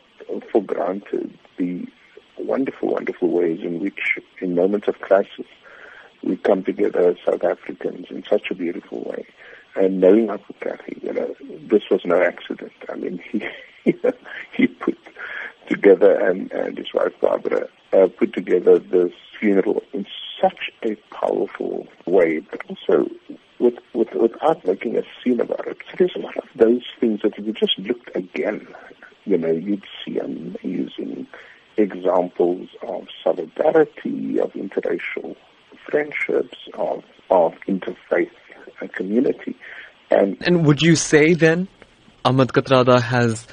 for granted the wonderful, wonderful ways in which, in moments of crisis, we come together as South Africans in such a beautiful way. And knowing Uncle Kathy, you know, this was no accident. I mean, he he put together and, and his wife Barbara uh, put together this funeral in such a powerful way, but also with, with, without making a scene about it. So there's a lot of those things that if you just looked again, you know, you'd see amazing examples of solidarity, of interracial friendships, of, of interfaith community. And, and would you say then Ahmed Kathrada has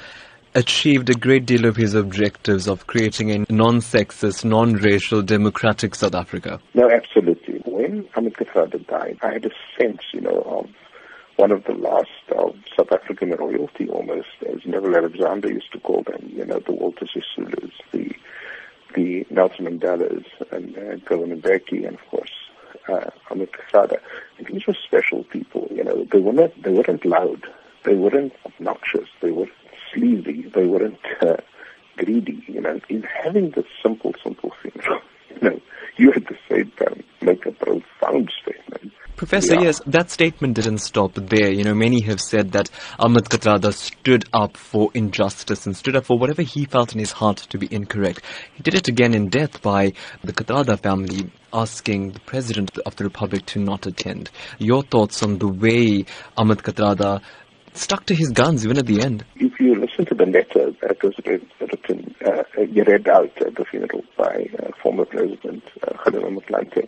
achieved a great deal of his objectives of creating a non-sexist, non-racial, democratic South Africa? No, absolutely. When Ahmed Kathrada died, I had a sense, you know, of one of the last of South African royalty almost, as Neville Alexander used to call them, you know, the Walter Sisulus, the the Nelson Mandelas, and uh, Govan Mbeki, and of course, uh, Kathrada. And these were special people, you know, they were not, they weren't loud, they weren't obnoxious, they weren't sleazy, they weren't uh, greedy, you know, in having this simple, simple thing, you know, you at the same time make a profound statement. Professor, yeah. yes, that statement didn't stop there. You know, many have said that Ahmed Kathrada stood up for injustice and stood up for whatever he felt in his heart to be incorrect. He did it again in death by the Kathrada family asking the President of the Republic to not attend. Your thoughts on the way Ahmed Kathrada stuck to his guns even at the end? If you listen to the letter that was written, uh, read out at the funeral by uh, former President uh, Kgalema Motlanthe,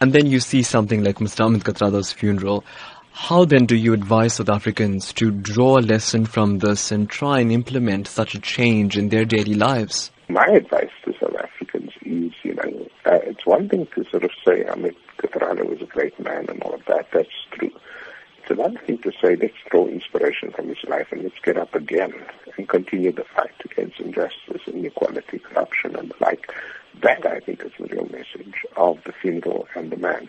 And then you see something like Mr. Ahmed Kathrada's funeral. How then do you advise South Africans to draw a lesson from this and try and implement such a change in their daily lives? My advice to South Africans is, you know, uh, it's one thing to sort of say Ahmed Kathrada was a great man and all of that. That's true. It's another thing to say, let's draw inspiration from his life and let's get up again and continue the fight against injustice, inequality, corruption, and the like. That, I think, is the real message of the funeral and the man.